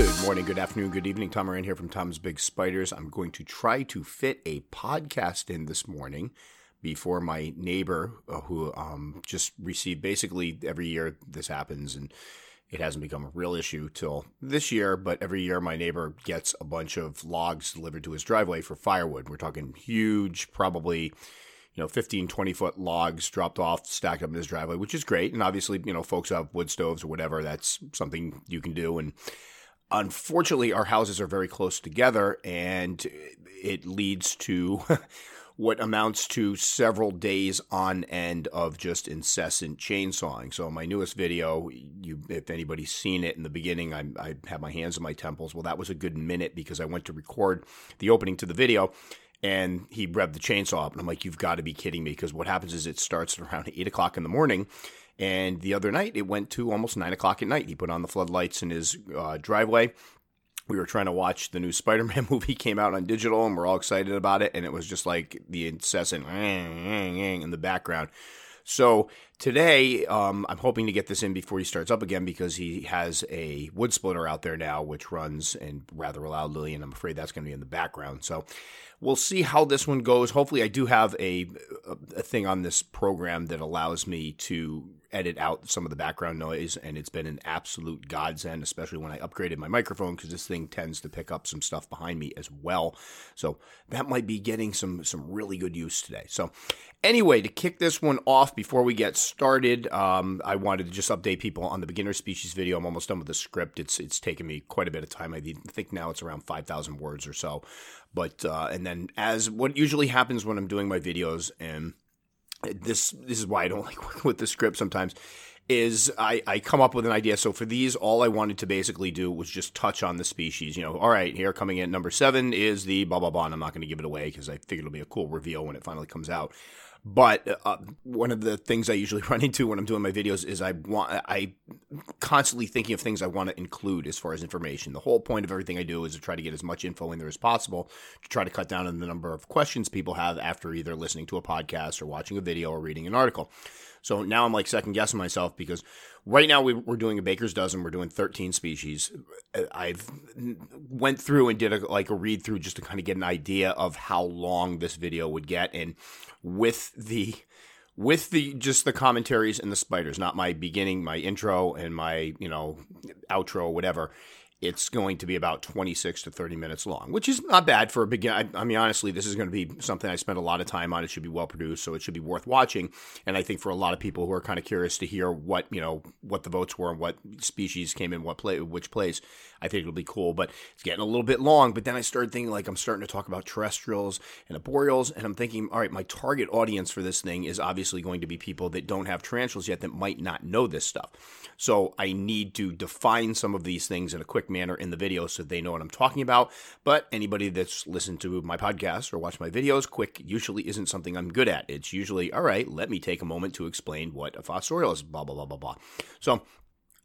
Good morning, good afternoon, good evening. Tom Moran here from Tom's Big Spiders. I'm going to try to fit a podcast in this morning before my neighbor, uh, who um, just received basically every year this happens, and it hasn't become a real issue till this year, but every year my neighbor gets a bunch of logs delivered to his driveway for firewood. We're talking huge, probably you know 15 20 foot logs dropped off stacked up in his driveway which is great and obviously you know folks have wood stoves or whatever that's something you can do and unfortunately our houses are very close together and it leads to what amounts to several days on end of just incessant chainsawing. So my newest video, you if anybody's seen it in the beginning, I, I my hands on my temples. Well, that was a good minute because I went to record the opening to the video and he revved the chainsaw up. And I'm like, you've got to be kidding me. Because what happens is it starts around eight o'clock in the morning. And the other night, it went to almost nine o'clock at night. He put on the floodlights in his uh, driveway. We were trying to watch the new Spider Man movie came out on digital, and we're all excited about it. And it was just like the incessant in the background. So today, um, I'm hoping to get this in before he starts up again because he has a wood splitter out there now, which runs and rather loudly, and I'm afraid that's going to be in the background. So we'll see how this one goes. Hopefully, I do have a, a thing on this program that allows me to edit out some of the background noise, and it's been an absolute godsend, especially when I upgraded my microphone because this thing tends to pick up some stuff behind me as well. So that might be getting some some really good use today. So anyway, to kick this one off before we get started, um, I wanted to just update people on the beginner species video. I'm almost done with the script. It's it's taken me quite a bit of time. I think now it's around five thousand words or so. But uh, and then as what usually happens when I'm doing my videos and this this is why I don't like working with the script sometimes is I, I come up with an idea. So for these, all I wanted to basically do was just touch on the species. You know, all right, here coming in number seven is the blah blah blah. And I'm not going to give it away because I figured it'll be a cool reveal when it finally comes out. But uh, one of the things I usually run into when I'm doing my videos is I want I constantly thinking of things I want to include as far as information. The whole point of everything I do is to try to get as much info in there as possible to try to cut down on the number of questions people have after either listening to a podcast or watching a video or reading an article. So now I'm like second guessing myself because right now we, are doing a baker's dozen. We're doing 13 species. I've went through and did a, like a read through just to kind of get an idea of how long this video would get. And with the with the just the commentaries and the spiders, not my beginning, my intro and my you know outro, whatever it's going to be about 26 to 30 minutes long, which is not bad for a beginner. I, mean, honestly, this is going to be something I spent a lot of time on. It should be well produced, so it should be worth watching. And I think for a lot of people who are kind of curious to hear what you know what the votes were and what species came in what play which place, I think it'll be cool. But it's getting a little bit long. But then I started thinking like I'm starting to talk about terrestrials and arboreals, and I'm thinking, all right, my target audience for this thing is obviously going to be people that don't have tarantulas yet that might not know this stuff. So I need to define some of these things in a quick manner in the video so they know what I'm talking about. But anybody that's listened to my podcast or watched my videos, quick usually isn't something I'm good at. It's usually, all right, let me take a moment to explain what a fossorial is, blah, blah, blah, blah, blah. So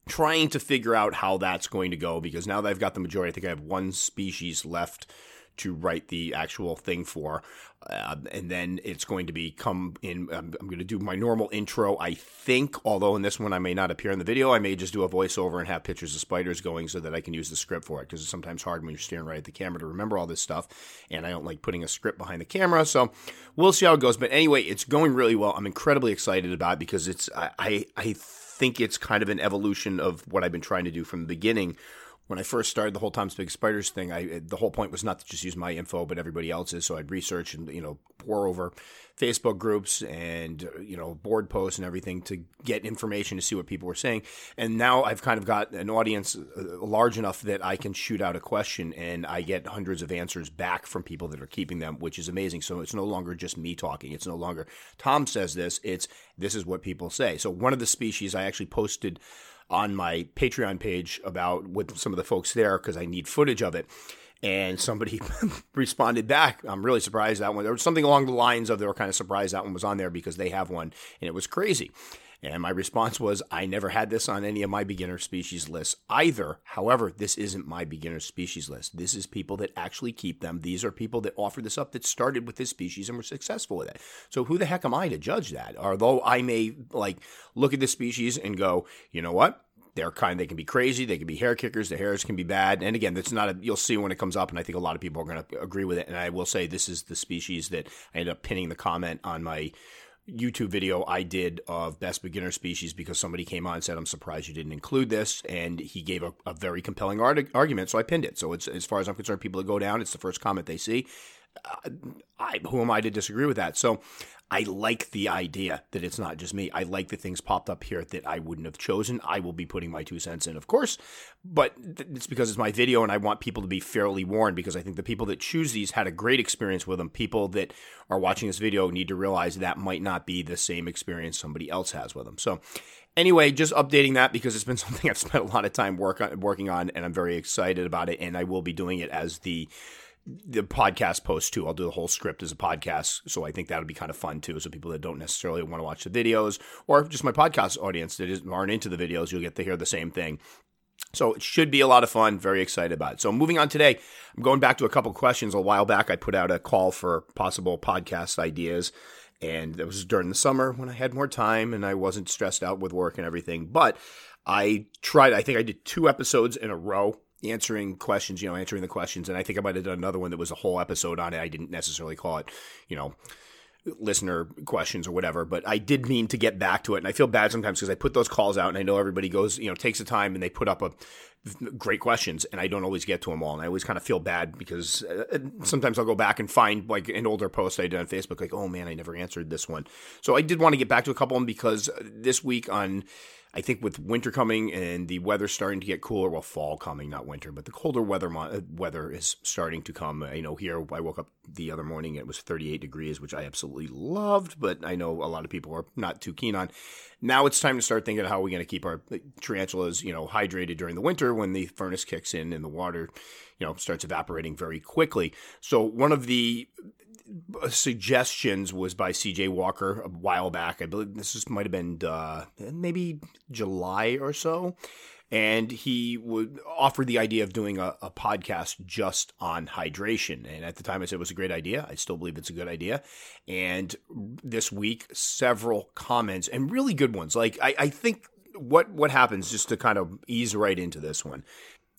trying to figure out how that's going to go because now that I've got the majority, I think I have one species left to write the actual thing for. Uh, and then it's going to be come in. I'm, I'm, going to do my normal intro, I think. Although in this one I may not appear in the video, I may just do a voiceover and have pictures of spiders going so that I can use the script for it. Because it's sometimes hard when you're staring right at the camera to remember all this stuff, and I don't like putting a script behind the camera. So we'll see how it goes. But anyway, it's going really well. I'm incredibly excited about it because it's I I, I think it's kind of an evolution of what I've been trying to do from the beginning when I first started the whole Tom's Big Spiders thing, I the whole point was not to just use my info, but everybody else's. So I'd research and you know pour over Facebook groups and you know board posts and everything to get information to see what people were saying. And now I've kind of got an audience uh, large enough that I can shoot out a question and I get hundreds of answers back from people that are keeping them, which is amazing. So it's no longer just me talking. It's no longer Tom says this. It's this is what people say. So one of the species I actually posted on my Patreon page about with some of the folks there because I need footage of it. And somebody responded back. I'm really surprised that one. There was something along the lines of they were kind of surprised that one was on there because they have one and it was crazy. And my response was, I never had this on any of my beginner species lists either. However, this isn't my beginner species list. This is people that actually keep them. These are people that offer this up that started with this species and were successful with it. So who the heck am I to judge that? Although I may like look at this species and go, you know what? They're kind. They can be crazy. They can be hair kickers. The hairs can be bad. And again, that's not a. You'll see when it comes up, and I think a lot of people are going to agree with it. And I will say this is the species that I ended up pinning the comment on my YouTube video I did of best beginner species because somebody came on and said, I'm surprised you didn't include this. And he gave a, a very compelling argument. So I pinned it. So it's, as far as I'm concerned, people that go down, it's the first comment they see. Uh, I, who am I to disagree with that? So I like the idea that it's not just me. I like the things popped up here that I wouldn't have chosen. I will be putting my two cents in, of course, but it's because it's my video and I want people to be fairly warned because I think the people that choose these had a great experience with them. People that are watching this video need to realize that might not be the same experience somebody else has with them. So, anyway, just updating that because it's been something I've spent a lot of time work on, working on and I'm very excited about it. And I will be doing it as the the podcast post too. I'll do the whole script as a podcast, so I think that'll be kind of fun too. So people that don't necessarily want to watch the videos, or just my podcast audience that aren't into the videos, you'll get to hear the same thing. So it should be a lot of fun. Very excited about it. So moving on today, I'm going back to a couple questions. A while back, I put out a call for possible podcast ideas, and it was during the summer when I had more time and I wasn't stressed out with work and everything. But I tried. I think I did two episodes in a row answering questions, you know, answering the questions. And I think I might have done another one that was a whole episode on it. I didn't necessarily call it, you know, listener questions or whatever, but I did mean to get back to it. And I feel bad sometimes because I put those calls out and I know everybody goes, you know, takes the time and they put up a great questions and I don't always get to them all. And I always kind of feel bad because uh, sometimes I'll go back and find like an older post I did on Facebook, like, oh man, I never answered this one. So I did want to get back to a couple of them because this week on I think with winter coming and the weather starting to get cooler, well, fall coming, not winter, but the colder weather uh, weather is starting to come. I know here, I woke up the other morning, it was 38 degrees, which I absolutely loved, but I know a lot of people are not too keen on. Now it's time to start thinking how are we going to keep our tarantulas, you know, hydrated during the winter when the furnace kicks in and the water, you know, starts evaporating very quickly. So one of the suggestions was by C.J. Walker a while back. I believe this is, might have been uh, maybe July or so, and he would offer the idea of doing a, a, podcast just on hydration. And at the time, I said it was a great idea. I still believe it's a good idea. And this week, several comments and really good ones. Like I, I think what what happens just to kind of ease right into this one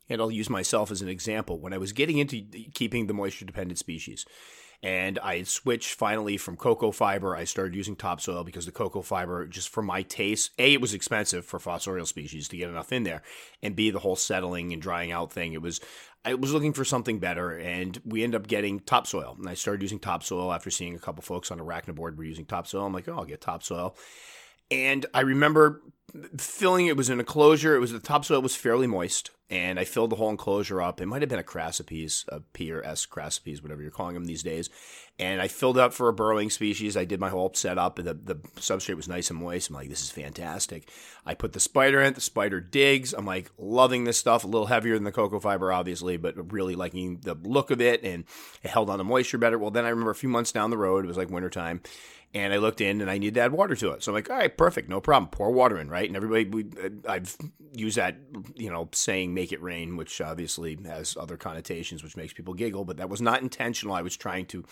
and I'll use myself as an example. When I was getting into keeping the moisture dependent species, and I switched finally from cocoa fiber. I started using topsoil because the cocoa fiber, just for my taste, A, it was expensive for fossorial species to get enough in there, and B, the whole settling and drying out thing. It was, I was looking for something better, and we ended up getting topsoil. And I started using topsoil after seeing a couple folks on Arachnoboard were using topsoil. I'm like, oh, I'll get topsoil. And I remember filling it was an enclosure. It was the topsoil was fairly moist and I filled the whole enclosure up. It might have been a crassipes, a P or S crassipes, whatever you're calling them these days. And I filled up for a burrowing species. I did my whole setup. And the, the substrate was nice and moist. I'm like, this is fantastic. I put the spider in. The spider digs. I'm like loving this stuff. A little heavier than the cocoa fiber, obviously, but really liking the look of it. And it held on to moisture better. Well, then I remember a few months down the road, it was like wintertime and I looked in and I needed to add water to it. So I'm like, all right, perfect, no problem. Pour water in, right? And everybody, we, uh, I've used that, you know, saying "make it rain," which obviously has other connotations, which makes people giggle, but that was not intentional. I was trying to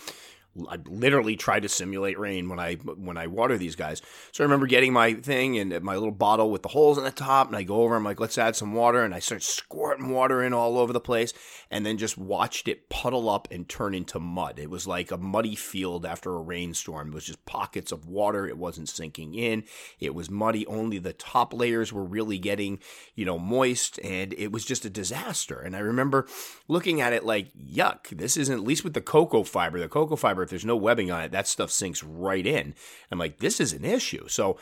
I literally try to simulate rain when I when I water these guys. So I remember getting my thing and my little bottle with the holes in the top, and I go over. I'm like, let's add some water, and I start squirting water in all over the place, and then just watched it puddle up and turn into mud. It was like a muddy field after a rainstorm. It was just pockets of water. It wasn't sinking in. It was muddy. Only the top layers were really getting you know moist, and it was just a disaster. And I remember looking at it like, yuck. This isn't at least with the cocoa fiber. The cocoa fiber if there's no webbing on it, that stuff sinks right in. I'm like, this is an issue. So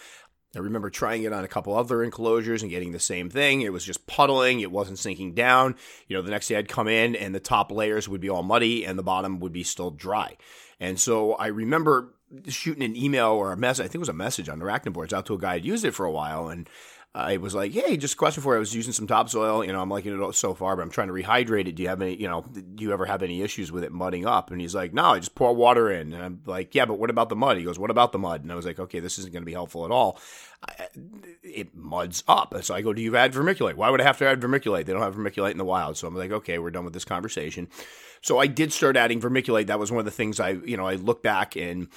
I remember trying it on a couple other enclosures and getting the same thing. It was just puddling. It wasn't sinking down. You know, the next day I'd come in and the top layers would be all muddy and the bottom would be still dry. And so I remember shooting an email or a message. I think it was a message on the Arachnoboards out to a guy who'd used it for a while. And I was like, hey, just a question for you. I was using some topsoil. You know, I'm liking it so far, but I'm trying to rehydrate it. Do you have any, you know, do you ever have any issues with it mudding up? And he's like, no, I just pour water in. And I'm like, yeah, but what about the mud? He goes, what about the mud? And I was like, okay, this isn't going to be helpful at all. I, it muds up. And So I go, do you add vermiculite? Why would I have to add vermiculite? They don't have vermiculite in the wild. So I'm like, okay, we're done with this conversation. So I did start adding vermiculite. That was one of the things I, you know, I look back and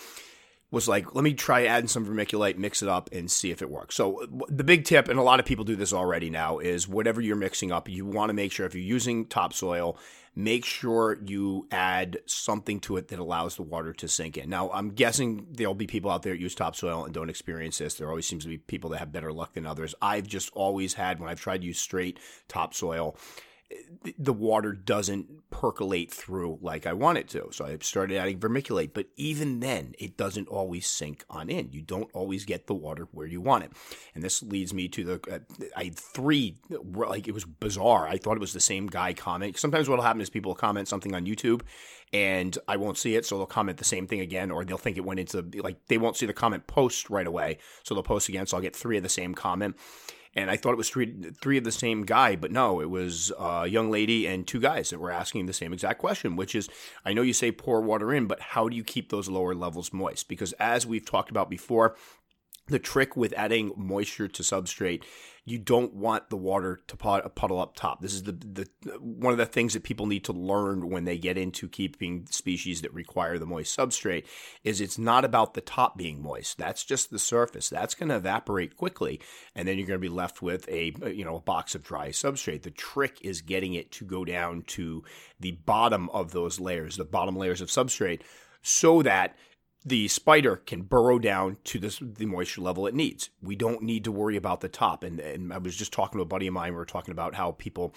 was like, let me try adding some vermiculite, mix it up, and see if it works. So the big tip, and a lot of people do this already now, is whatever you're mixing up, you want to make sure if you're using topsoil, make sure you add something to it that allows the water to sink in. Now, I'm guessing there'll be people out there that use topsoil and don't experience this. There always seems to be people that have better luck than others. I've just always had when I've tried to use straight topsoil eh, the water doesn't percolate through like I want it to. So I started adding vermiculite, but even then, it doesn't always sink on in. You don't always get the water where you want it. And this leads me to the uh, I had three like it was bizarre. I thought it was the same guy comment. Sometimes what'll happen is people comment something on YouTube and I won't see it, so they'll comment the same thing again, or they'll think it went into like they won't see the comment post right away, so they'll post again. So I'll get three of the same comment and I thought it was three three of the same guy, but no, it was a young lady and two guys that were asking the same exact question, which is, I know you say pour water in, but how do you keep those lower levels moist? Because as we've talked about before, the trick with adding moisture to substrate you don't want the water to puddle up top. This is the, the one of the things that people need to learn when they get into keeping species that require the moist substrate is it's not about the top being moist. That's just the surface. That's going to evaporate quickly, and then you're going to be left with a you know a box of dry substrate. The trick is getting it to go down to the bottom of those layers, the bottom layers of substrate, so that the spider can burrow down to this, the moisture level it needs. We don't need to worry about the top. And, and I was just talking to a buddy of mine. We were talking about how people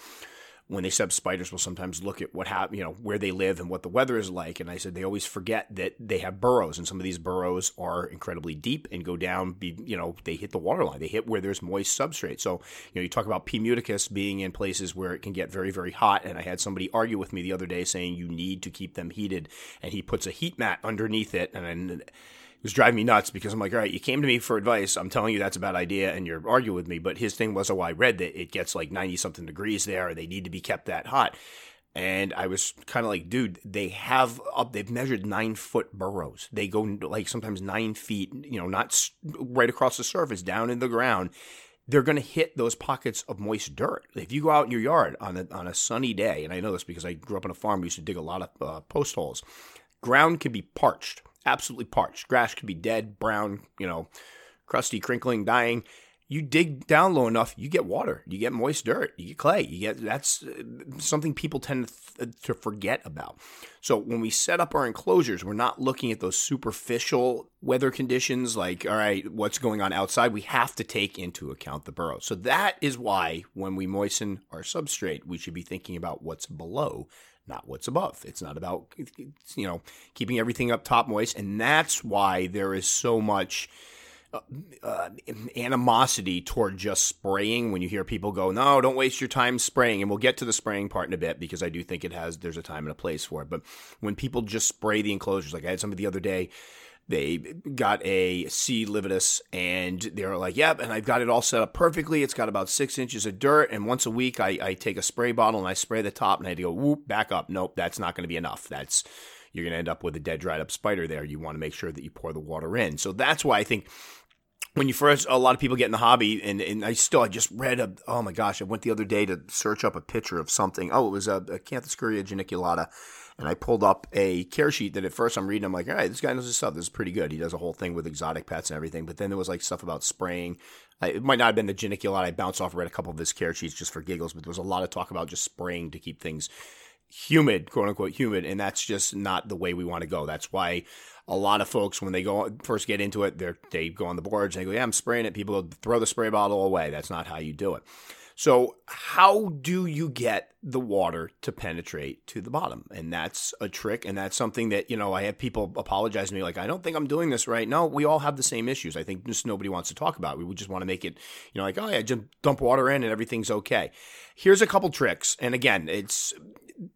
when they up spiders will sometimes look at what hap- you know where they live and what the weather is like and i said they always forget that they have burrows and some of these burrows are incredibly deep and go down be you know they hit the water line. They hit where there's moist substrate. So you know you talk about p muticus being in places where it can get very very hot and i had somebody argue with me the other day saying you need to keep them heated and he puts a heat mat underneath it and was driving me nuts because I'm like, all right, you came to me for advice. I'm telling you that's a bad idea, and you're arguing with me. But his thing was, oh, I read that it gets like 90 something degrees there. They need to be kept that hot. And I was kind of like, dude, they have up, they've measured nine foot burrows. They go like sometimes nine feet, you know, not right across the surface, down in the ground. They're going to hit those pockets of moist dirt. If you go out in your yard on a, on a sunny day, and I know this because I grew up on a farm, we used to dig a lot of uh, post holes, ground can be parched absolutely parched. Grass could be dead, brown, you know, crusty, crinkling, dying. You dig down low enough, you get water, you get moist dirt, you get clay. You get that's uh, something people tend to, th- to forget about. So when we set up our enclosures, we're not looking at those superficial weather conditions like all right, what's going on outside. We have to take into account the burrow. So that is why when we moisten our substrate, we should be thinking about what's below not what's above. It's not about you know keeping everything up top moist, and that's why there is so much. Uh, uh, animosity toward just spraying when you hear people go no don't waste your time spraying and we'll get to the spraying part in a bit because i do think it has there's a time and a place for it but when people just spray the enclosures like i had somebody the other day they got a C. lividus and they're like, yep, and I've got it all set up perfectly. It's got about six inches of dirt. And once a week, I, I take a spray bottle and I spray the top and I go, whoop, back up. Nope, that's not going to be enough. That's, you're going to end up with a dead, dried up spider there. You want to make sure that you pour the water in. So that's why I think when you first, a lot of people get in the hobby, and, and I still, I just read a, oh my gosh, I went the other day to search up a picture of something. Oh, it was a, a Acanthoscurria geniculata and I pulled up a care sheet that at first I'm reading, I'm like, all right, this guy knows his stuff. This is pretty good. He does a whole thing with exotic pets and everything. But then there was like stuff about spraying. It might not have been the geniculate. I bounced off, read a couple of his care sheets just for giggles, but there was a lot of talk about just spraying to keep things humid, quote unquote humid, and that's just not the way we want to go. That's why a lot of folks, when they go first get into it, they they go on the boards and they go, "Yeah, I'm spraying it." People throw the spray bottle away. That's not how you do it. So, how do you get the water to penetrate to the bottom? And that's a trick. And that's something that, you know, I have people apologize to me like, I don't think I'm doing this right. No, we all have the same issues. I think just nobody wants to talk about it. We just want to make it, you know, like, oh, yeah, just dump water in and everything's okay. Here's a couple tricks. And again, it's,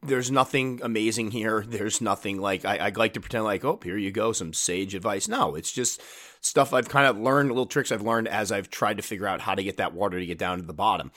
there's nothing amazing here. There's nothing like I, I like to pretend like, oh, here you go, some sage advice. No, it's just stuff I've kind of learned, little tricks I've learned as I've tried to figure out how to get that water to get down to the bottom.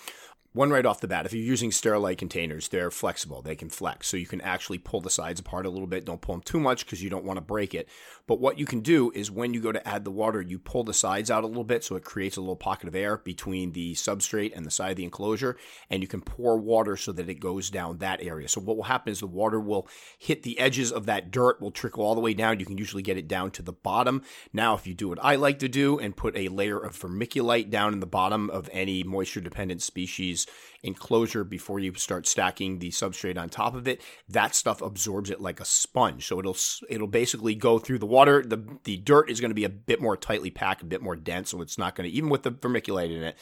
One right off the bat, if you're using Sterilite containers, they're flexible. They can flex. So you can actually pull the sides apart a little bit. Don't pull them too much because you don't want to break it. But what you can do is when you go to add the water, you pull the sides out a little bit so it creates a little pocket of air between the substrate and the side of the enclosure. And you can pour water so that it goes down that area. So what will happen is the water will hit the edges of that dirt, will trickle all the way down. You can usually get it down to the bottom. Now, if you do what I like to do and put a layer of vermiculite down in the bottom of any moisture dependent species enclosure before you start stacking the substrate on top of it, that stuff absorbs it like a sponge. So it'll it'll basically go through the water. The the dirt is going to be a bit more tightly packed, a bit more dense, so it's not going to even with the vermiculite in it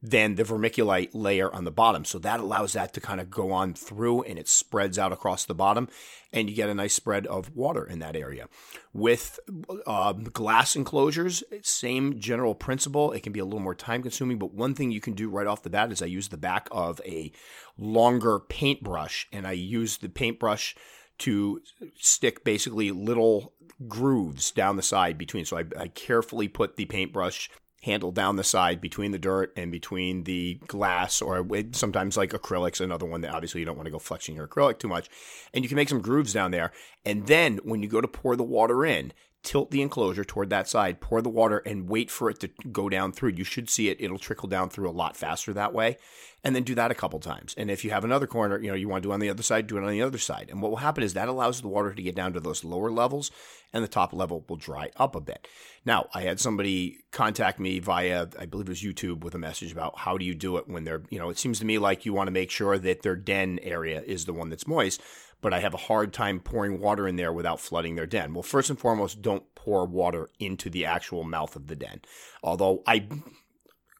than the vermiculite layer on the bottom. So that allows that to kind of go on through and it spreads out across the bottom and you get a nice spread of water in that area. With uh, glass enclosures, same general principle. It can be a little more time consuming, but one thing you can do right off the bat is I use the back of a longer paintbrush and I use the paintbrush to stick basically little grooves down the side between. So I, I carefully put the paintbrush handle down the side between the dirt and between the glass or sometimes like acrylics another one that obviously you don't want to go flexing your acrylic too much. And you can make some grooves down there. And then when you go to pour the water in tilt the enclosure toward that side, pour the water, and wait for it to go down through. You should see it; it'll trickle down through a lot faster that way. And then do that a couple times. And if you have another corner, you know you want to do on the other side, do it on the other side. And what will happen is that allows the water to get down to those lower levels, and the top level will dry up a bit. Now, I had somebody contact me via, I believe it was YouTube, with a message about how do you do it when they're, you know, it seems to me like you want to make sure that their den area is the one that's moist but I have a hard time pouring water in there without flooding their den. Well, first and foremost, don't pour water into the actual mouth of the den. Although I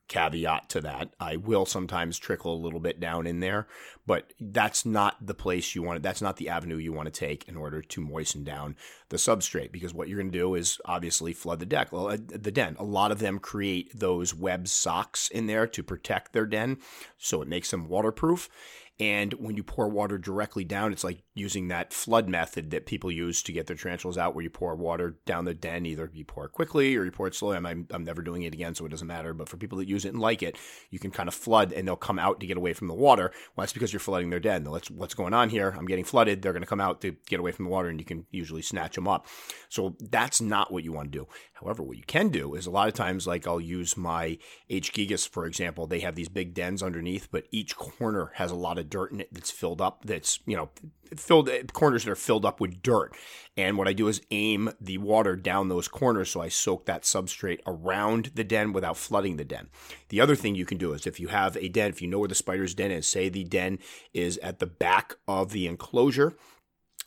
caveat to that. I will sometimes trickle a little bit down in there, but that's not the place you want. That's not the avenue you want to take in order to moisten down the substrate. Because what you're going to do is obviously flood the deck, uh, the den. A lot of them create those web socks in there to protect their den, so it makes them waterproof. And when you pour water directly down, it's like using that flood method that people use to get their tarantulas out, where you pour water down the den. Either you pour it quickly or you pour it slowly. I'm, I'm never doing it again, so it doesn't matter. But for people that use it and like it, you can kind of flood and they'll come out to get away from the water. Well, that's because you're flooding their den. That's what's going on here. I'm getting flooded. They're going to come out to get away from the water, and you can usually snatch them up. So that's not what you want to do. However, what you can do is a lot of times, like I'll use my H. gigas, for example, they have these big dens underneath, but each corner has a lot of dirt in it that's filled up. That's you know filled eh, corners that are filled up with dirt. And what I do is aim the water down those corners so I soak that substrate around the den without flooding the den. The other thing you can do is if you have a den, if you know where the spider's den is, say the den is at the back of the enclosure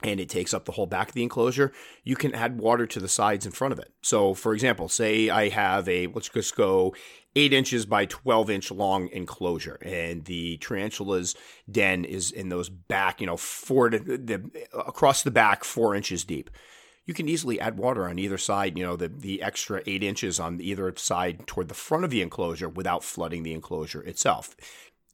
and it takes up the whole back of the enclosure, you can add water to the sides in front of it. So, for example, say I have a, let's just go eight inches by 12 inch long enclosure, and the tarantula's den is in those back, you know, four to the, across the back, four inches deep. You can easily add water on either side, you know, the, the extra eight inches on either side toward the front of the enclosure without flooding the enclosure itself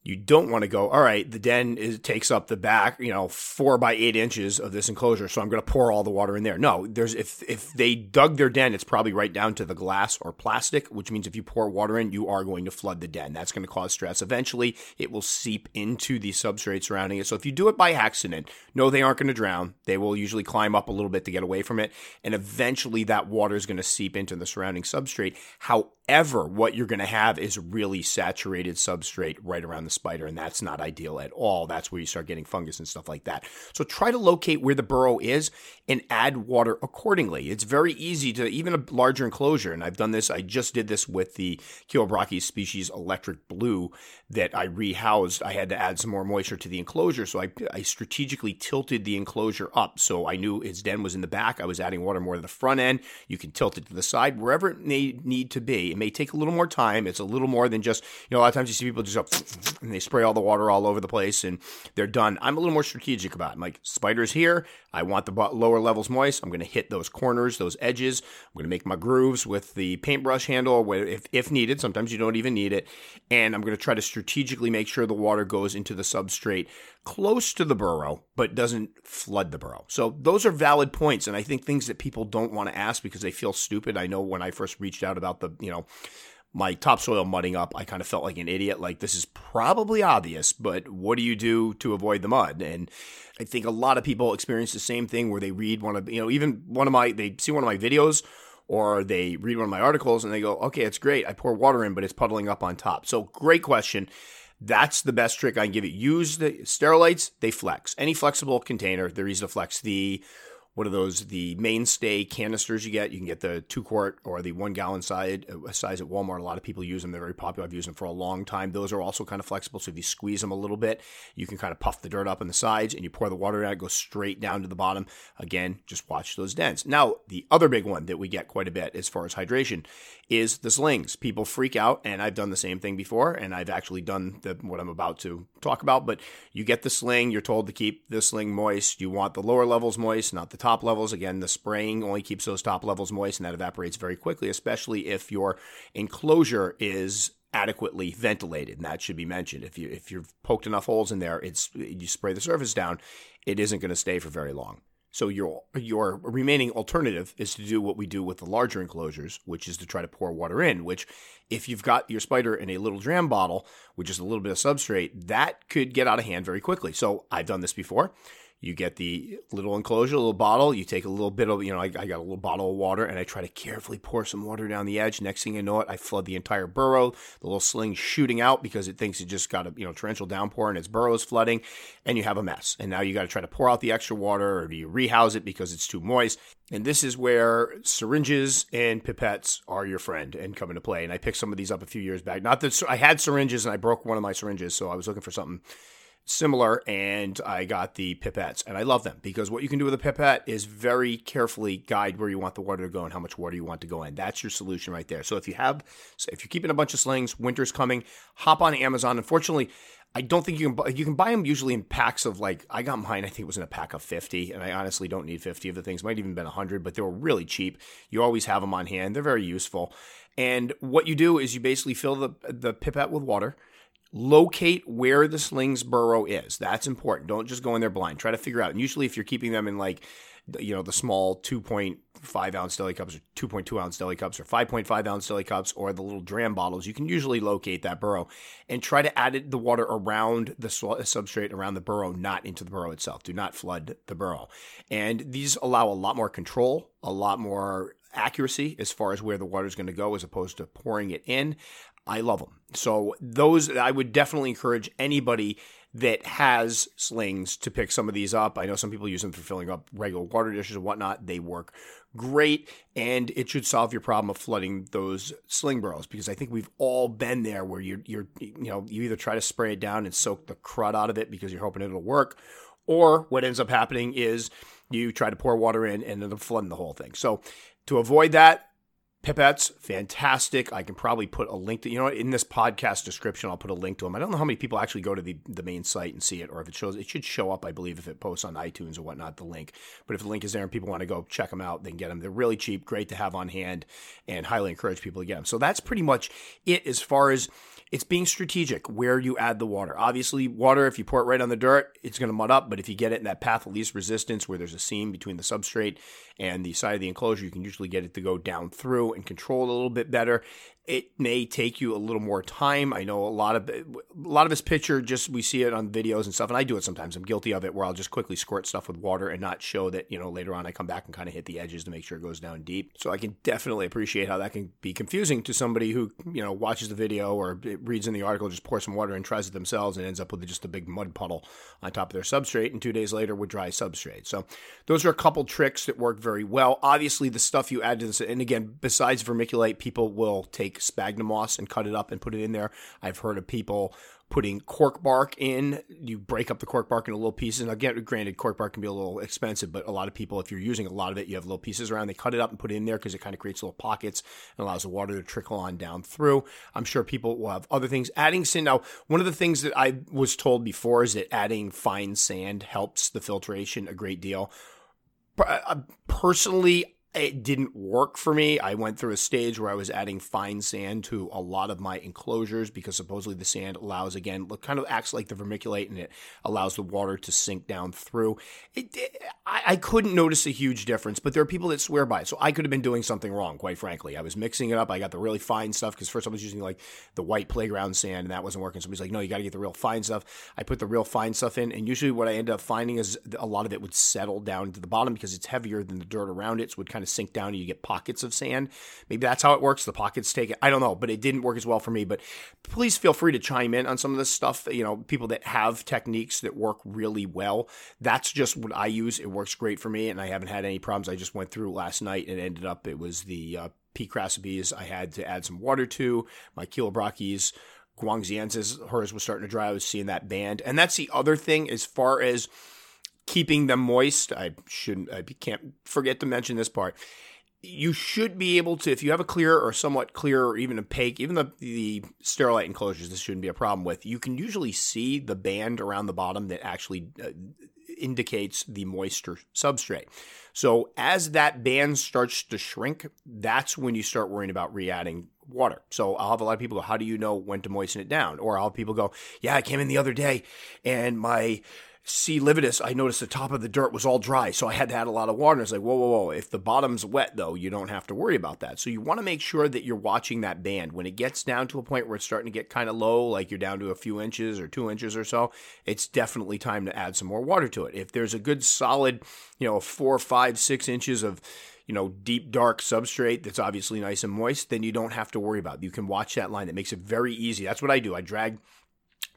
you don't want to go, all right, the den is, takes up the back, you know, four by eight inches of this enclosure, so I'm going to pour all the water in there. No, there's if if they dug their den, it's probably right down to the glass or plastic, which means if you pour water in, you are going to flood the den. That's going to cause stress. Eventually, it will seep into the substrate surrounding it. So if you do it by accident, no, they aren't going to drown. They will usually climb up a little bit to get away from it, and eventually that water is going to seep into the surrounding substrate. However, what you're going to have is really saturated substrate right around the spider, and that's not ideal at all. That's where you start getting fungus and stuff like that. So try to locate where the burrow is and add water accordingly. It's very easy to, even a larger enclosure, and I've done this, I just did this with the Chilobrachys species electric blue that I rehoused. I had to add some more moisture to the enclosure, so I, I strategically tilted the enclosure up. So I knew its den was in the back. I was adding water more to the front end. You can tilt it to the side, wherever it may need to be. It may take a little more time. It's a little more than just, you know, a lot of times you see people just go, and they spray all the water all over the place and they're done. I'm a little more strategic about it. I'm like, spiders here. I want the lower levels moist. I'm going to hit those corners, those edges. I'm going to make my grooves with the paintbrush handle if, if needed. Sometimes you don't even need it. And I'm going to try to strategically make sure the water goes into the substrate close to the burrow, but doesn't flood the burrow. So those are valid points. And I think things that people don't want to ask because they feel stupid. I know when I first reached out about the, you know, my topsoil mudding up, I kind of felt like an idiot. Like, this is probably obvious, but what do you do to avoid the mud? And I think a lot of people experience the same thing where they read one of, you know, even one of my, they see one of my videos or they read one of my articles and they go, okay, it's great. I pour water in, but it's puddling up on top. So, great question. That's the best trick I can give you. Use the Sterilites, they flex. Any flexible container, they're easy to flex. The what are those? The mainstay canisters you get. You can get the two quart or the one gallon size, uh, size at Walmart. A lot of people use them. They're very popular. I've used them for a long time. Those are also kind of flexible. So if you squeeze them a little bit, you can kind of puff the dirt up on the sides and you pour the water out, it goes straight down to the bottom. Again, just watch those dents. Now, the other big one that we get quite a bit as far as hydration is the slings. People freak out, and I've done the same thing before, and I've actually done the, what I'm about to talk about. But you get the sling, you're told to keep the sling moist. You want the lower levels moist, not the top levels. Again, the spraying only keeps those top levels moist, and that evaporates very quickly, especially if your enclosure is adequately ventilated, and that should be mentioned. If you if you've poked enough holes in there, it's you spray the surface down, it isn't going to stay for very long. So your your remaining alternative is to do what we do with the larger enclosures, which is to try to pour water in. Which, if you've got your spider in a little dram bottle with just a little bit of substrate, that could get out of hand very quickly. So I've done this before. You get the little enclosure, a little bottle. You take a little bit of, you know, I, I, got a little bottle of water and I try to carefully pour some water down the edge. Next thing you know it, I flood the entire burrow. The little sling shooting out because it thinks it just got a, you know, torrential downpour and its burrow is flooding and you have a mess. And now you got to try to pour out the extra water or do you rehouse it because it's too moist? And this is where syringes and pipettes are your friend and come into play. And I picked some of these up a few years back. Not that I had syringes and I broke one of my syringes, so I was looking for something similar and I got the pipettes and I love them because what you can do with a pipette is very carefully guide where you want the water to go and how much water you want to go in. That's your solution right there. So if you have if you're keeping a bunch of slings, winter's coming, hop on Amazon. Unfortunately, I don't think you can buy, you can buy them usually in packs of like I got mine I think it was in a pack of 50 and I honestly don't need 50 of the things might even been 100 but they were really cheap. You always have them on hand. They're very useful. And what you do is you basically fill the the pipette with water locate where the sling's burrow is. That's important. Don't just go in there blind. Try to figure out. And usually, if you're keeping them in like, you know, the small 2.5 ounce deli cups or 2.2 ounce deli cups or 5.5 ounce deli cups or the little dram bottles, you can usually locate that burrow and try to add the water around the substrate around the burrow, not into the burrow itself. Do not flood the burrow. And these allow a lot more control, a lot more accuracy as far as where the water is going to go as opposed to pouring it in. I love them. So those I would definitely encourage anybody that has slings to pick some of these up. I know some people use them for filling up regular water dishes and whatnot. They work great, and it should solve your problem of flooding those sling burrows because I think we've all been there where you're you're you know you either try to spray it down and soak the crud out of it because you're hoping it'll work, or what ends up happening is you try to pour water in and end up flooding the whole thing. So to avoid that, Pipettes, fantastic. I can probably put a link to, you know, in this podcast description, I'll put a link to them. I don't know how many people actually go to the, the main site and see it, or if it shows, it should show up, I believe, if it posts on iTunes or whatnot, the link. But if the link is there and people want to go check them out, they can get them. They're really cheap, great to have on hand, and highly encourage people to get them. So that's pretty much it as far as it's being strategic where you add the water. Obviously, water, if you pour it right on the dirt, it's going to mud up. But if you get it in that path of least resistance where there's a seam between the substrate and the side of the enclosure, you can usually get it to go down through and control it a little bit better. It may take you a little more time. I know a lot of a lot of this picture just we see it on videos and stuff, and I do it sometimes. I'm guilty of it where I'll just quickly squirt stuff with water and not show that you know later on I come back and kind of hit the edges to make sure it goes down deep. So I can definitely appreciate how that can be confusing to somebody who you know watches the video or reads in the article, just pours some water and tries it themselves, and ends up with just a big mud puddle on top of their substrate, and two days later with dry substrate. So those are a couple tricks that work very well. Obviously, the stuff you add to this, and again, besides vermiculite, people will take sphagnum moss and cut it up and put it in there. I've heard of people putting cork bark in. You break up the cork bark into little pieces. And again, granted, cork bark can be a little expensive, but a lot of people, if you're using a lot of it, you have little pieces around. They cut it up and put it in there because it kind of creates little pockets and allows the water to trickle on down through. I'm sure people will have other things. Adding sand. Now, one of the things that I was told before is that adding fine sand helps the filtration a great deal. Uh, personally, it didn't work for me. I went through a stage where I was adding fine sand to a lot of my enclosures because supposedly the sand allows, again, kind of acts like the vermiculite and it allows the water to sink down through. It, it, I, I couldn't notice a huge difference, but there are people that swear by it. So I could have been doing something wrong, quite frankly. I was mixing it up. I got the really fine stuff because first I was using like the white playground sand and that wasn't working. Somebody's like, no, you got to get the real fine stuff. I put the real fine stuff in, and usually what I ended up finding is a lot of it would settle down to the bottom because it's heavier than the dirt around it. So it would kind of sink down and you get pockets of sand. Maybe that's how it works. The pockets take it. I don't know, but it didn't work as well for me. But please feel free to chime in on some of this stuff. You know, people that have techniques that work really well. That's just what I use. It works great for me, and I haven't had any problems. I just went through last night and ended up it was the uh, P. crassipes I had to add some water to. My Chilobrachys Guangxiensis, hers was starting to dry. I was seeing that band. And that's the other thing as far as keeping them moist. I shouldn't, I can't forget to mention this part. You should be able to, if you have a clear or somewhat clear or even opaque, even the, the sterilite enclosures, this shouldn't be a problem with. You can usually see the band around the bottom that actually uh, indicates the moisture substrate. So as that band starts to shrink, that's when you start worrying about re-adding water. So I'll have a lot of people go, how do you know when to moisten it down? Or I'll have people go, yeah, I came in the other day and my C. lividus, I noticed the top of the dirt was all dry, so I had to add a lot of water. It's like, whoa, whoa, whoa. If the bottom's wet, though, you don't have to worry about that. So you want to make sure that you're watching that band. When it gets down to a point where it's starting to get kind of low, like you're down to a few inches or two inches or so, it's definitely time to add some more water to it. If there's a good solid, you know, four, five, six inches of you know, deep dark substrate that's obviously nice and moist, then you don't have to worry about it. You can watch that line. That makes it very easy. That's what I do. I drag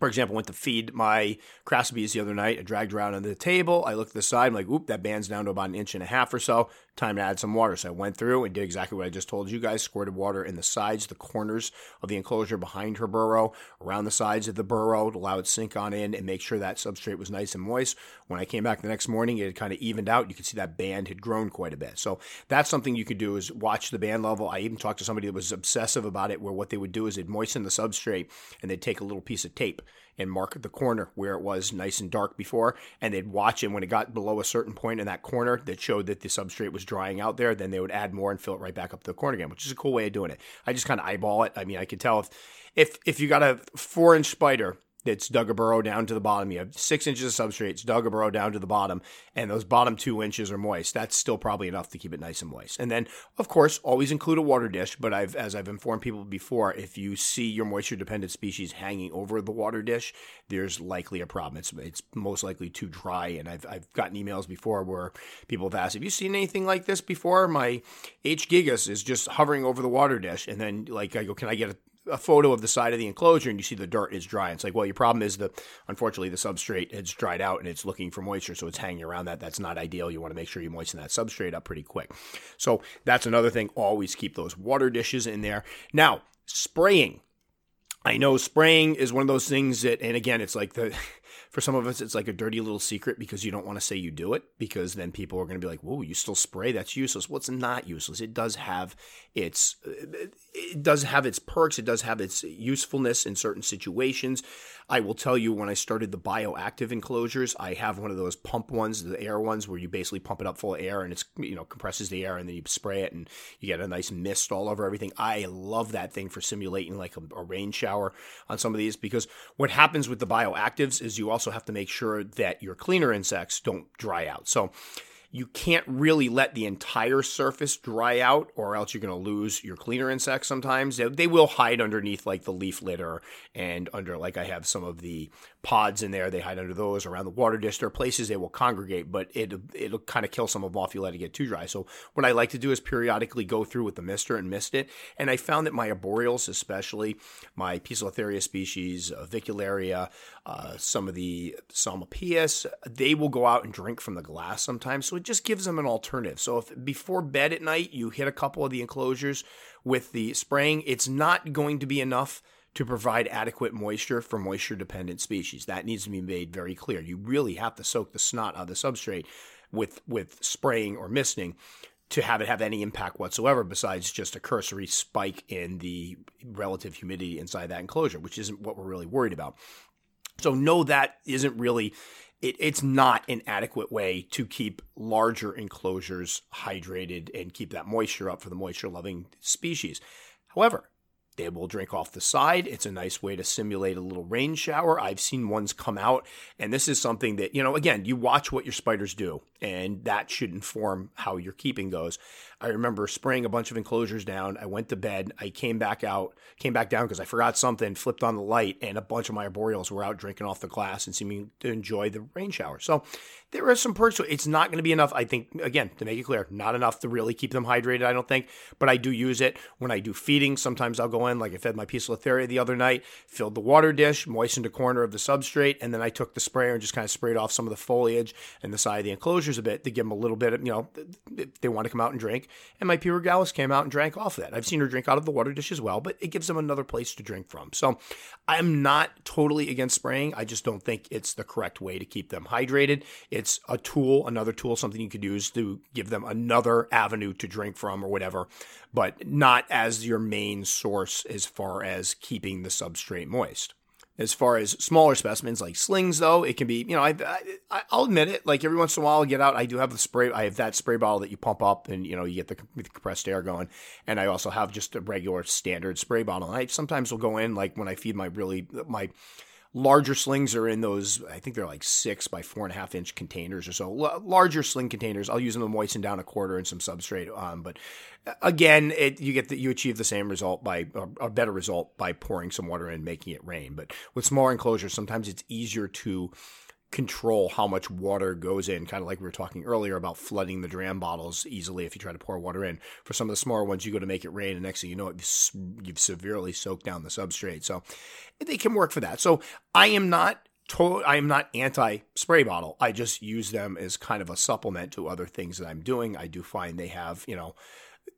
for example, went to feed my crassipes the other night. I dragged out on the table. I looked to the side. I'm like, oop, that band's down to about an inch and a half or so time to add some water. So I went through and did exactly what I just told you guys, squirted water in the sides, the corners of the enclosure behind her burrow, around the sides of the burrow to allow it to sink on in and make sure that substrate was nice and moist. When I came back the next morning, it had kind of evened out. You could see that band had grown quite a bit. So that's something you could do is watch the band level. I even talked to somebody that was obsessive about it, where what they would do is they'd moisten the substrate and they'd take a little piece of tape and mark the corner where it was nice and dark before, and they'd watch it when it got below a certain point in that corner that showed that the substrate was drying out there, then they would add more and fill it right back up to the corner again, which is a cool way of doing it. I just kind of eyeball it. I mean, I could tell if if if you got a four inch spider that's dug a burrow down to the bottom. You have six inches of substrate, it's dug a burrow down to the bottom, and those bottom two inches are moist. That's still probably enough to keep it nice and moist. And then, of course, always include a water dish. But I've, as I've informed people before, if you see your moisture dependent species hanging over the water dish, there's likely a problem. It's it's most likely too dry. And I've I've gotten emails before where people have asked, "Have you seen anything like this before?" My H. gigas is just hovering over the water dish, and then like I go, "Can I get a a photo of the side of the enclosure and you see the dirt is dry. It's like, well, your problem is the unfortunately the substrate has dried out and it's looking for moisture, so it's hanging around that. That's not ideal. You want to make sure you moisten that substrate up pretty quick. So that's another thing. Always keep those water dishes in there. Now, spraying. I know spraying is one of those things that, and again, it's like the for some of us, it's like a dirty little secret because you don't want to say you do it because then people are going to be like, "Whoa, you still spray? That's useless." Well, it's not useless. It does have its it does have its perks. It does have its usefulness in certain situations. I will tell you when I started the bioactive enclosures, I have one of those pump ones, the air ones, where you basically pump it up full of air and it's you know compresses the air and then you spray it and you get a nice mist all over everything. I love that thing for simulating like a, a rain shower on some of these because what happens with the bioactives is you also have to make sure that your cleaner insects don't dry out. So you can't really let the entire surface dry out or else you're going to lose your cleaner insects sometimes. They will hide underneath like the leaf litter and under like I have some of the pods in there. They hide under those around the water dish. There are places they will congregate, but it, it'll kind of kill some of them off if you let it get too dry. So what I like to do is periodically go through with the mister and mist it. And I found that my arboreals, especially my Poecilotheria species, uh, Avicularia, uh, some of the Psalmopoeus, they will go out and drink from the glass sometimes. So it just gives them an alternative. So if before bed at night you hit a couple of the enclosures with the spraying, it's not going to be enough to provide adequate moisture for moisture dependent species. That needs to be made very clear. You really have to soak the snot out of the substrate with with spraying or misting to have it have any impact whatsoever besides just a cursory spike in the relative humidity inside that enclosure, which isn't what we're really worried about. So, no, that isn't really it, it's not an adequate way to keep larger enclosures hydrated and keep that moisture up for the moisture loving species. However, they will drink off the side. It's a nice way to simulate a little rain shower. I've seen ones come out, and this is something that, you know, again, you watch what your spiders do, and that should inform how your keeping goes. I remember spraying a bunch of enclosures down. I went to bed. I came back out, came back down because I forgot something, flipped on the light, and a bunch of my arboreals were out drinking off the glass and seeming to enjoy the rain shower. So there are some perks it. It's not going to be enough, I think, again, to make it clear, not enough to really keep them hydrated, I don't think, but I do use it when I do feeding. Sometimes I'll go in, like I fed my Poecilotheria the other night, filled the water dish, moistened a corner of the substrate, and then I took the sprayer and just kind of sprayed off some of the foliage and the side of the a bit to give them a little bit of, you know, they want to come out and drink and my P. regalis came out and drank off that. I've seen her drink out of the water dish as well, but it gives them another place to drink from. So I'm not totally against spraying. I just don't think it's the correct way to keep them hydrated. It's a tool, another tool, something you could use to give them another avenue to drink from or whatever, but not as your main source as far as keeping the substrate moist. As far as smaller specimens like slings, though, it can be, you know, I, I, will admit it. Like every once in a while, I'll get out. I do have the spray. I have that spray bottle that you pump up and, you know, you get the, the compressed air going. And I also have just a regular standard spray bottle. And I sometimes will go in, like when I feed my really, my, Larger slings are in those, I think they're like six by four and a half inch containers or so. L- larger sling containers. I'll use them to moisten down a quarter and some substrate. Um, but uh, again, it, you get you achieve the same result by a better result by pouring some water in, making it rain. But with smaller enclosures, sometimes it's easier to control how much water goes in, kind of like we were talking earlier about flooding the dram bottles easily if you try to pour water in. For some of the smaller ones, you go to make it rain, and next thing you know, you've severely soaked down the substrate. So they can work for that. So I am not. I am not anti spray bottle. I just use them as kind of a supplement to other things that I'm doing. I do find they have, you know,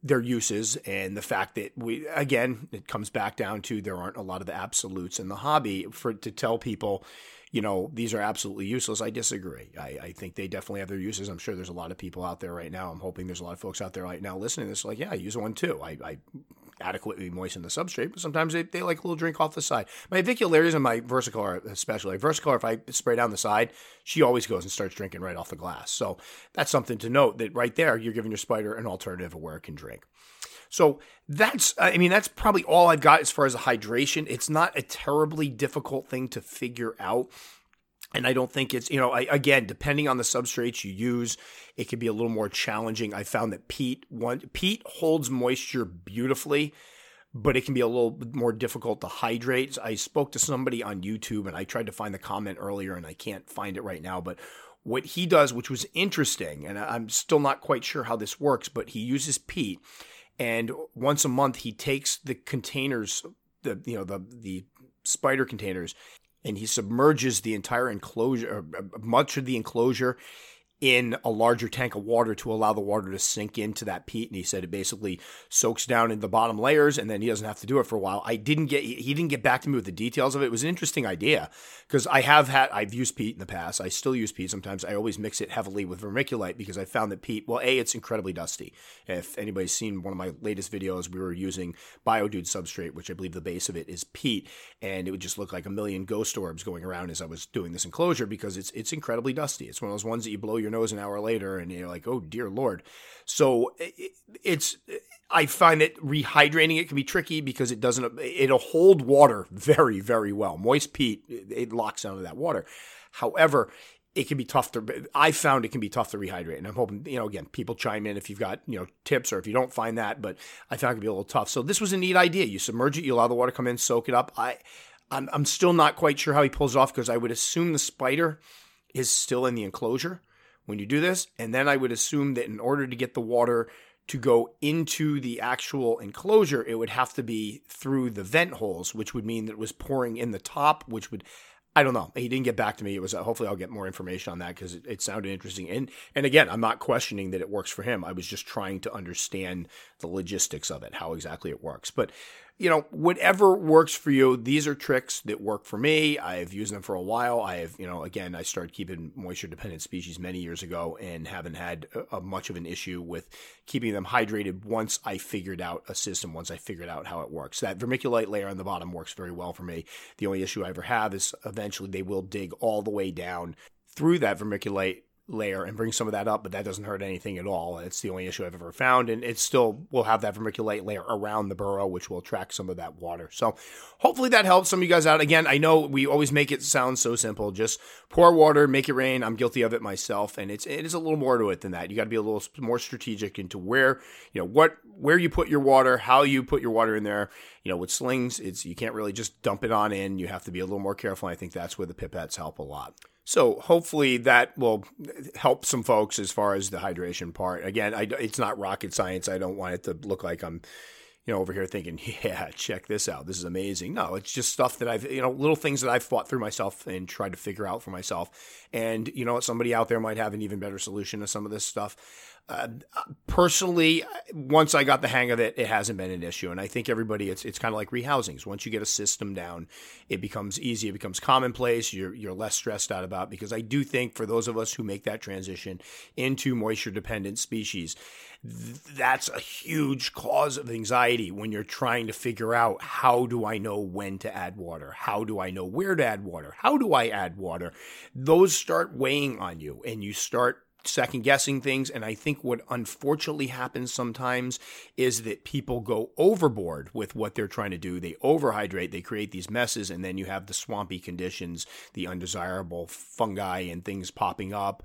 their uses and the fact that we again it comes back down to there aren't a lot of absolutes in the hobby for to tell people you know, these are absolutely useless. I disagree. I, I, think they definitely have their uses. I'm sure there's a lot of people out there right now. I'm hoping there's a lot of folks out there right now listening to this, like, yeah, I use one too. I, I adequately moisten the substrate, but sometimes they, they like a little drink off the side. My avicularias and my versicolor, especially, versicolor, if I spray down the side, she always goes and starts drinking right off the glass. So that's something to note that right there, you're giving your spider an alternative of where it can drink. So that's, I mean, that's probably all I've got as far as a hydration. It's not a terribly difficult thing to figure out. And I don't think it's, you know, I, again, depending on the substrates you use, it can be a little more challenging. I found that peat one peat holds moisture beautifully, but it can be a little more difficult to hydrate. I spoke to somebody on YouTube and I tried to find the comment earlier and I can't find it right now, but what he does, which was interesting, and I'm still not quite sure how this works, but he uses peat and once a month he takes the containers, the you know the the spider containers, and he submerges the entire enclosure, uh, uh, much of the enclosure, in a larger tank of water to allow the water to sink into that peat. And he said it basically soaks down in the bottom layers and then he doesn't have to do it for a while. I didn't get, he didn't get back to me with the details of it. It was an interesting idea because I have had, I've used peat in the past. I still use peat sometimes. I always mix it heavily with vermiculite because I found that peat, well, A, it's incredibly dusty. If anybody's seen one of my latest videos, we were using Biodude substrate, which I believe the base of it is peat. And it would just look like a million ghost orbs going around as I was doing this enclosure because it's, it's incredibly dusty. It's one of those ones that you blow your nose an hour later and you're like, oh dear lord. So it's I find that rehydrating it can be tricky because it doesn't it'll hold water very very well. Moist peat it locks onto that water. However, it can be tough to I found it can be tough to rehydrate and I'm hoping you know again people chime in if you've got you know tips or if you don't find that but I found it can be a little tough. So this was a neat idea. You submerge it, you allow the water to come in, soak it up. I I'm, I'm still not quite sure how he pulls it off because I would assume the spider is still in the enclosure when you do this. And then I would assume that in order to get the water to go into the actual enclosure, it would have to be through the vent holes, which would mean that it was pouring in the top, which would I don't know. He didn't get back to me. It was uh, hopefully I'll get more information on that because it, it, sounded interesting. And and again, I'm not questioning that it works for him. I was just trying to understand the logistics of it, how exactly it works. But you know, whatever works for you. These are tricks that work for me. I've used them for a while. I have, you know, again, I started keeping moisture dependent species many years ago and haven't had a, a much of an issue with keeping them hydrated once I figured out a system, once I figured out how it works. That vermiculite layer on the bottom works very well for me. The only issue I ever have is eventually they will dig all the way down through that vermiculite layer and bring some of that up, but that doesn't hurt anything at all. It's the only issue I've ever found, and it still will have that vermiculite layer around the burrow, which will attract some of that water. So hopefully that helps some of you guys out. Again, I know we always make it sound so simple. Just pour water, make it rain. I'm guilty of it myself, and it's it is a little more to it than that. You got to be a little more strategic into where you know what where you put your water, how you put your water in there. You know, with slings, it's you can't really just dump it on in. You have to be a little more careful. I think that's where the pipettes help a lot. So hopefully that will help some folks as far as the hydration part. Again, I, it's not rocket science. I don't want it to look like I'm, you know, over here thinking, yeah, check this out. This is amazing. No, it's just stuff that I've, you know, little things that I've fought through myself and tried to figure out for myself. And, you know, somebody out there might have an even better solution to some of this stuff. Personally, once I got the hang of it, it hasn't been an issue, and I think everybody it's it's kind of like rehousings. Once you get a system down, it becomes easy, it becomes commonplace. You're you're less stressed out about because I do think for those of us who make that transition into moisture dependent species, that's a huge cause of anxiety when you're trying to figure out how do I know when to add water? How do I know where to add water? How do I add water? Those start weighing on you, and you start second guessing things. And I think what unfortunately happens sometimes is that people go overboard with what they're trying to do. They overhydrate, they create these messes, and then you have the swampy conditions, the undesirable fungi and things popping up.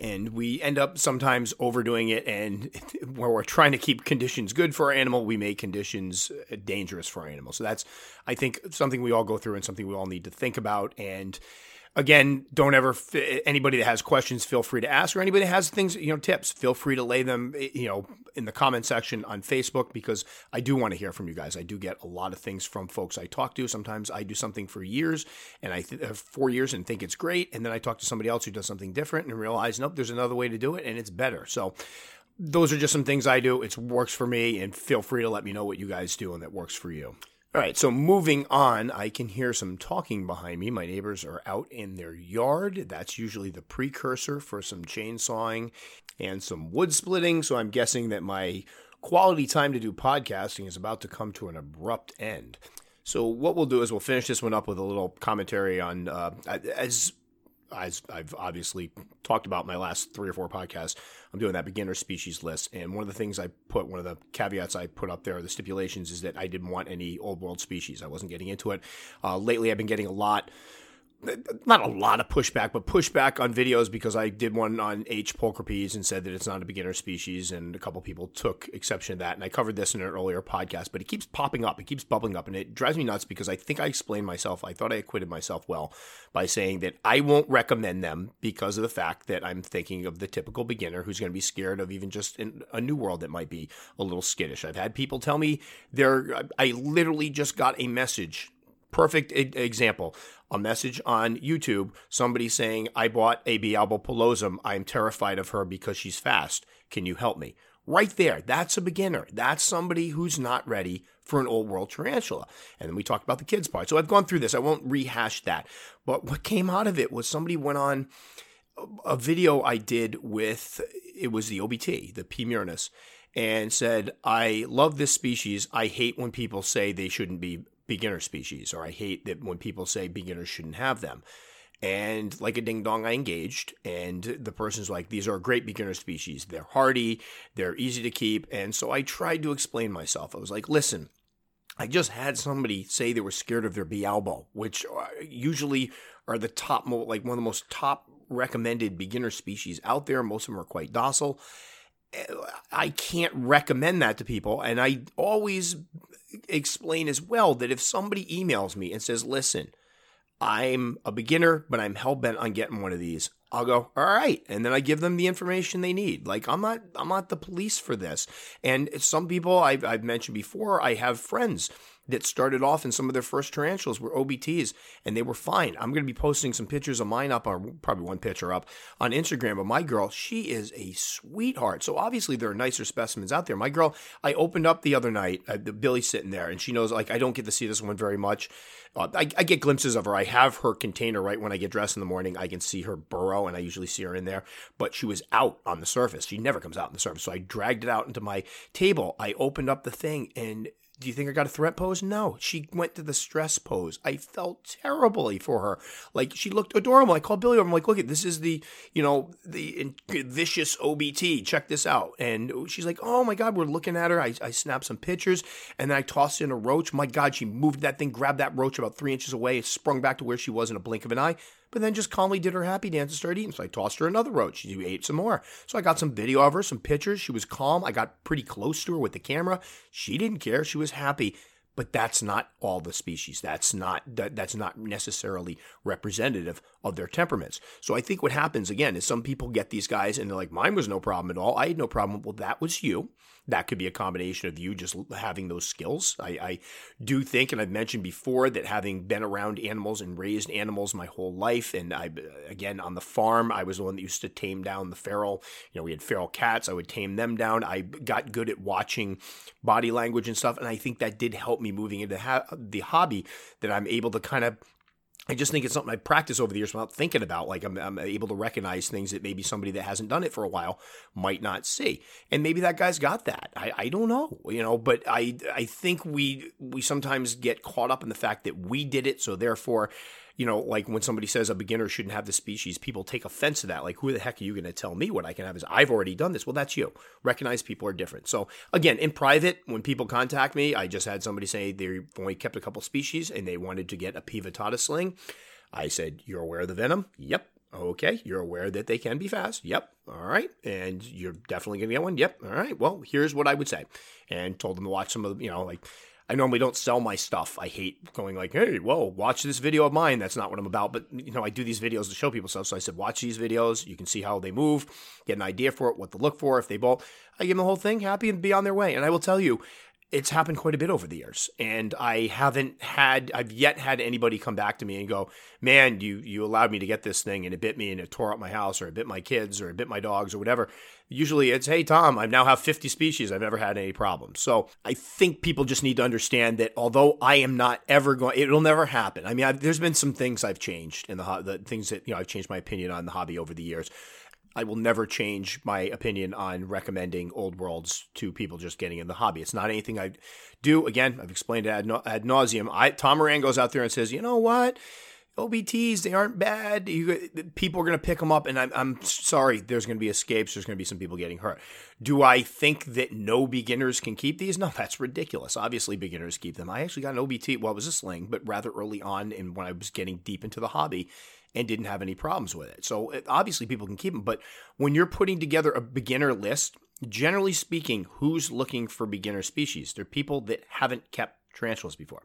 And we end up sometimes overdoing it, and where we're trying to keep conditions good for our animal, we make conditions uh, dangerous for our animal. So that's, I think, something we all go through and something we all need to think about. And again, don't ever anybody that has questions, feel free to ask, or anybody that has things, you know, tips, feel free to lay them, eh, you know, in the comment section on Facebook because I do want to hear from you guys. I do get a lot of things from folks I talk to. Sometimes I do something for years and I th- have four years and think it's great, and then I talk to somebody else who does something different and realize, nope, there's another way to do it and it's better. So. Those are just some things I do. It works for me, and feel free to let me know what you guys do and that works for you. All right, so moving on, I can hear some talking behind me. My neighbors are out in their yard. That's usually the precursor for some chainsawing and some wood splitting. So I'm guessing that my quality time to do podcasting is about to come to an abrupt end. So what we'll do is we'll finish this one up with a little commentary on uh, as as I've obviously talked about my last three or four podcasts, I'm doing that beginner species list. And one of the things I put, one of the caveats I put up there, the stipulations, is that I didn't want any old world species. I wasn't getting into it. Uh, lately, I've been getting a lot not a lot of pushback, but pushback on videos because I did one on H. pulchripes and said that it's not a beginner species, and a couple people took exception to that. And I covered this in an earlier podcast, but it keeps popping up, it keeps bubbling up, and it drives me nuts because I think I explained myself. I thought I acquitted myself well by saying that I won't recommend them because of the fact that I'm thinking of the typical beginner who's going to be scared of even just a new world that might be a little skittish. I've had people tell me they're. I literally just got a message perfect example a message on YouTube, somebody saying, I bought a B. albopilosum. I'm terrified of her because she's fast. Can you help me? Right there, that's a beginner. That's somebody who's not ready for an old world tarantula. And then we talked about the kids part. So I've gone through this. I won't rehash that. But what came out of it was somebody went on a video I did with, it was the OBT, the P. murinus, and said, I love this species. I hate when people say they shouldn't be beginner species, or I hate that when people say beginners shouldn't have them. And like a ding dong, I engaged, and the person's like, These are great beginner species. They're hardy, they're easy to keep. And so I tried to explain myself. I was like, Listen, I just had somebody say they were scared of their B. albo, which uh, usually are the top, like one of the most top recommended beginner species out there. Most of them are quite docile. I can't recommend that to people. And I always explain as well that if somebody emails me and says, listen, I'm a beginner, but I'm hell bent on getting one of these. I'll go, all right. And then I give them the information they need. Like I'm not, I'm not the police for this. And some people I've, I've mentioned before, I have friends that started off in some of their first tarantulas were OBTs and they were fine. I'm going to be posting some pictures of mine up on probably one picture up on Instagram of my girl. She is a sweetheart. So obviously there are nicer specimens out there. My girl, I opened up the other night, uh, Billy's sitting there and she knows like I don't get to see this one very much. Uh, I, I, get glimpses of her. I have her container right when I get dressed in the morning. I can see her burrow, and I usually see her in there. But she was out on the surface. She never comes out on the surface. So I dragged it out into my table. I opened up the thing, and do you think I got a threat pose? No. She went to the stress pose. I felt terribly for her. Like she looked adorable. I called Billy over. I'm like, look, at this is the, you know, the vicious OBT. Check this out. And she's like, oh my God, we're looking at her. I, I snapped some pictures and then I tossed in a roach. My God, she moved that thing, grabbed that roach about three inches away. Sprung back to where she was in a blink of an eye but then just calmly did her happy dance and started eating. So I tossed her another roach. She ate some more. So I got some video of her, some pictures. She was calm. I got pretty close to her with the camera. She didn't care. She was happy. But that's not all the species. That's not that, that's not necessarily representative of their temperaments. So I think what happens again is some people get these guys and they're like, mine was no problem at all. I had no problem. Well, that was you that could be a combination of you just having those skills. I, I, do think, and I've mentioned before, that having been around animals and raised animals my whole life, and I, again, on the farm, I was the one that used to tame down the feral. You know, we had feral cats. I would tame them down. I got good at watching body language and stuff, and I think that did help me moving into ha- the hobby. That I'm able to kind of I just think it's something I practice over the years without thinking about. Like I'm, I'm, able to recognize things that maybe somebody that hasn't done it for a while might not see, and maybe that guy's got that. I, I don't know, you know. But I I think we we sometimes get caught up in the fact that we did it, so therefore you know, like when somebody says a beginner shouldn't have the species, people take offense to that. Like, who the heck are you going to tell me what I can have? Is I've already done this. Well, that's you. Recognize people are different. So again, in private, when people contact me, I just had somebody say they only kept a couple species and they wanted to get a P vittata sling. I said, "You're aware of the venom? Yep. Okay. You're aware that they can be fast? Yep. All right. And you're definitely going to get one? Yep. All right. Well, here's what I would say. And told them to watch some of the, you know, like I normally don't sell my stuff. I hate going like, hey, whoa, watch this video of mine. That's not what I'm about. But, you know, I do these videos to show people stuff. So I said, watch these videos. You can see how they move, get an idea for it, what to look for. If they bolt, I give them the whole thing, happy and be on their way. And I will tell you, it's happened quite a bit over the years and i haven't had i've yet had anybody come back to me and go man you you allowed me to get this thing and it bit me and it tore up my house or it bit my kids or it bit my dogs or whatever. Usually it's hey tom i now have 50 species. I've never had any problems so i think people just need to understand that although i am not ever going it'll never happen. I mean I've, there's been some things i've changed in the, the things that you know i've changed my opinion on the hobby over the years I will never change my opinion on recommending old worlds to people just getting in the hobby. It's not anything I do. Again, I've explained it ad, ad nauseum. I, Tom Moran goes out there and says, you know what? OBTs, they aren't bad. You, people are going to pick them up, and I'm, I'm sorry, there's going to be escapes. There's going to be some people getting hurt. Do I think that no beginners can keep these? No, that's ridiculous. Obviously, beginners keep them. I actually got an OBT, well, it was a sling, but rather early on, and when I was getting deep into the hobby, and didn't have any problems with it. So obviously people can keep them, but when you're putting together a beginner list, generally speaking, who's looking for beginner species? They're people that haven't kept tarantulas before.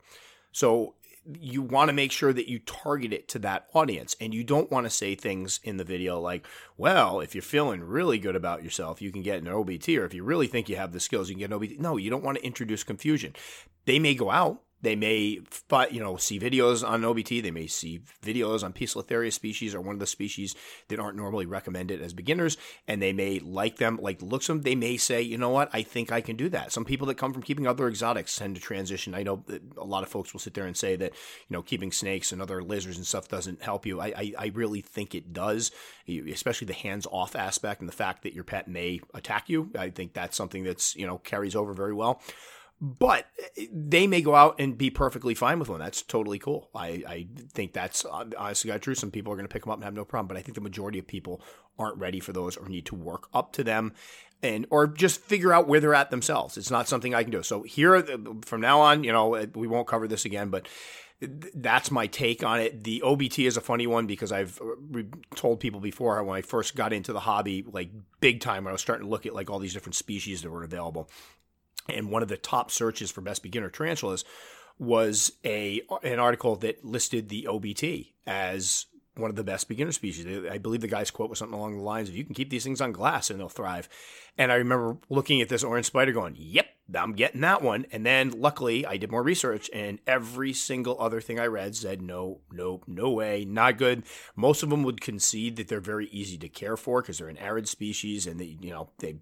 So you want to make sure that you target it to that audience and you don't want to say things in the video like well if you're feeling really good about yourself you can get an obt or if you really think you have the skills you can get an obt no you don't want to introduce confusion they may go out they may, you know, see videos on OBT. They may see videos on Poecilotheria species or one of the species that aren't normally recommended as beginners, and they may like them, like looks them. They may say, you know what, I think I can do that. Some people that come from keeping other exotics tend to transition. I know a lot of folks will sit there and say that, you know, keeping snakes and other lizards and stuff doesn't help you. I, I, I really think it does, especially the hands-off aspect and the fact that your pet may attack you. I think that's something that's you know carries over very well but eh, eh, they may go out and be perfectly fine with one. That's totally cool. I, I think that's uh, honestly got true. Some people are going to pick them up and have no problem, but I think the majority of people aren't ready for those or need to work up to them and or just figure out where they're at themselves. It's not something I can do. So here eh, from now on, you know, we won't cover this again, but that's my take on it. The OBT is a funny one because I've uh, told people before when I first got into the hobby, like big time, when I was starting to look at like all these different species that were available and one of the top searches for best beginner tarantulas was a an article that listed the OBT as one of the best beginner species. I believe the guy's quote was something along the lines of, "You can keep these things on glass and they'll thrive." And I remember looking at this orange spider, going, "Yep, I'm getting that one." And then luckily, I did more research, and every single other thing I read said, "No, no, no way, not good." Most of them would concede that they're very easy to care for because they're an arid species, and they, you know, they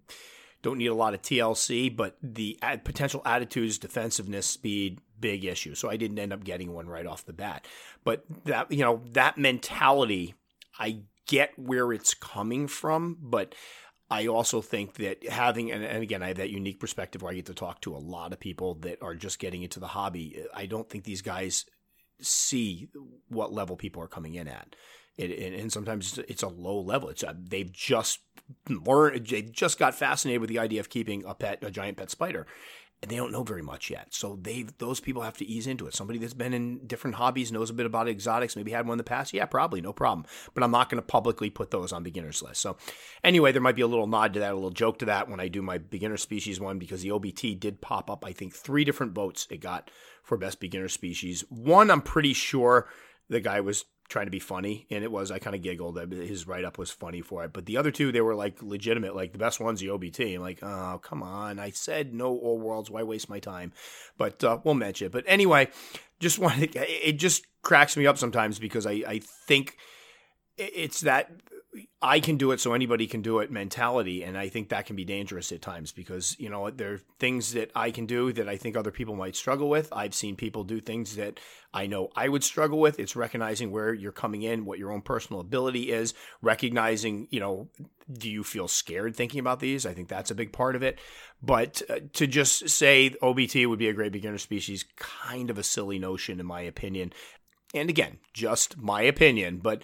don't need a lot of TLC, but the potential attitudes, defensiveness, speed, big issue. So I didn't end up getting one right off the bat. But that, you know, that mentality, I get where it's coming from, but I also think that having, and, and, again, I have that unique perspective where I get to talk to a lot of people that are just getting into the hobby. I don't think these guys see what level people are coming in at. It, and sometimes it's a low level. It's a, they've just learned, they just got fascinated with the idea of keeping a pet, a giant pet spider, and they don't know very much yet. So they, those people have to ease into it. Somebody that's been in different hobbies knows a bit about exotics, maybe had one in the past. Yeah, probably no problem. But I'm not going to publicly put those on beginners list. So anyway, there might be a little nod to that, a little joke to that when I do my beginner species one because the OBT did pop up. I think three different votes it got for best beginner species. One, I'm pretty sure the guy was trying to be funny, and it was. I kind of giggled. His write up was funny for it, but the other two they were like legitimate. Like the best one's the OBT. I'm like, oh come on! I said no old worlds. Why waste my time? But uh, we'll mention it. But anyway, just wanted. It just cracks me up sometimes because I I think it's that I can do it so anybody can do it mentality. And I think that can be dangerous at times because, you know, there are things that I can do that I think other people might struggle with. I've seen people do things that I know I would struggle with. It's recognizing where you're coming in, what your own personal ability is, recognizing, you know, do you feel scared thinking about these? I think that's a big part of it. But uh, to just say OBT would be a great beginner species, kind of a silly notion, in my opinion. And again, just my opinion, but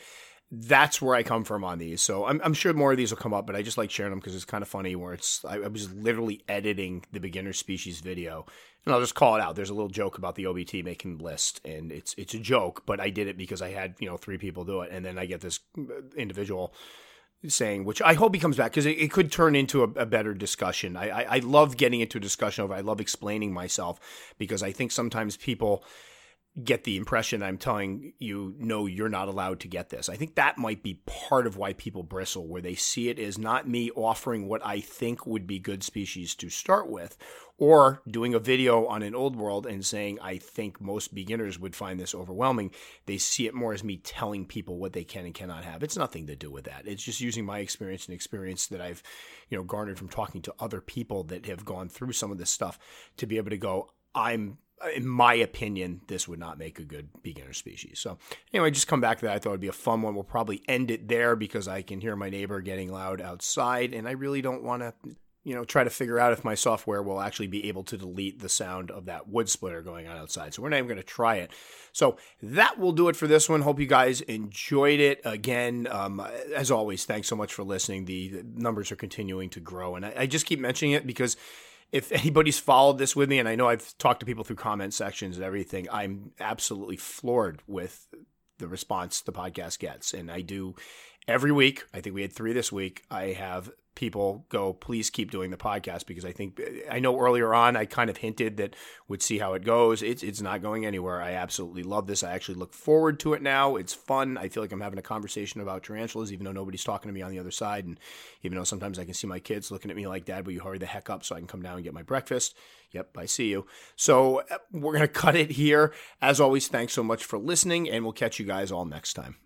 that's where I come from on these. So I'm, I'm, sure more of these will come up, but I just like sharing them because it's kind of funny. Where it's I, I, was literally editing the beginner species video, and I'll just call it out. There's a little joke about the OBT making the list, and it's it's a joke, but I did it because I had you know three people do it, and then I get this uh, individual saying, which I hope he comes back because it, it, could turn into a, a better discussion. I, I, I love getting into a discussion over, I love explaining myself because I think sometimes people get the impression I'm telling you, no, you're not allowed to get this. I think that might be part of why people bristle, where they see it as not me offering what I think would be good species to start with, or doing a video on an old world and saying, I think most beginners would find this overwhelming. They see it more as me telling people what they can and cannot have. It's nothing to do with that. It's just using my experience and experience that I've, you know, garnered from talking to other people that have gone through some of this stuff to be able to go, I'm in my opinion, this would not make a good beginner species. So anyway, just come back to that. I thought it'd be a fun one. We'll probably end it there because I can hear my neighbor getting loud outside, and I really don't want to, you know, try to figure out if my software will actually be able to delete the sound of that wood splitter going on outside. So we're not even going to try it. So that will do it for this one. Hope you guys enjoyed it. Again, um, as always, thanks so much for listening. The, numbers are continuing to grow, and I, I just keep mentioning it because if anybody's followed this with me, and I know I've talked to people through comment sections and everything, I'm absolutely floored with the response the podcast gets. And I do every week. I think we had three this week. I have people go, please keep doing the podcast because I think I know earlier on I kind of hinted that would see how it goes. It's it's not going anywhere. I absolutely love this. I actually look forward to it now. It's fun. I feel like I'm having a conversation about tarantulas, even though nobody's talking to me on the other side, and even though sometimes I can see my kids looking at me like, "Dad, will you hurry the heck up so I can come down and get my breakfast?" Yep, I see you. So uh, we're gonna cut it here. As always, thanks so much for listening, and we'll catch you guys all next time.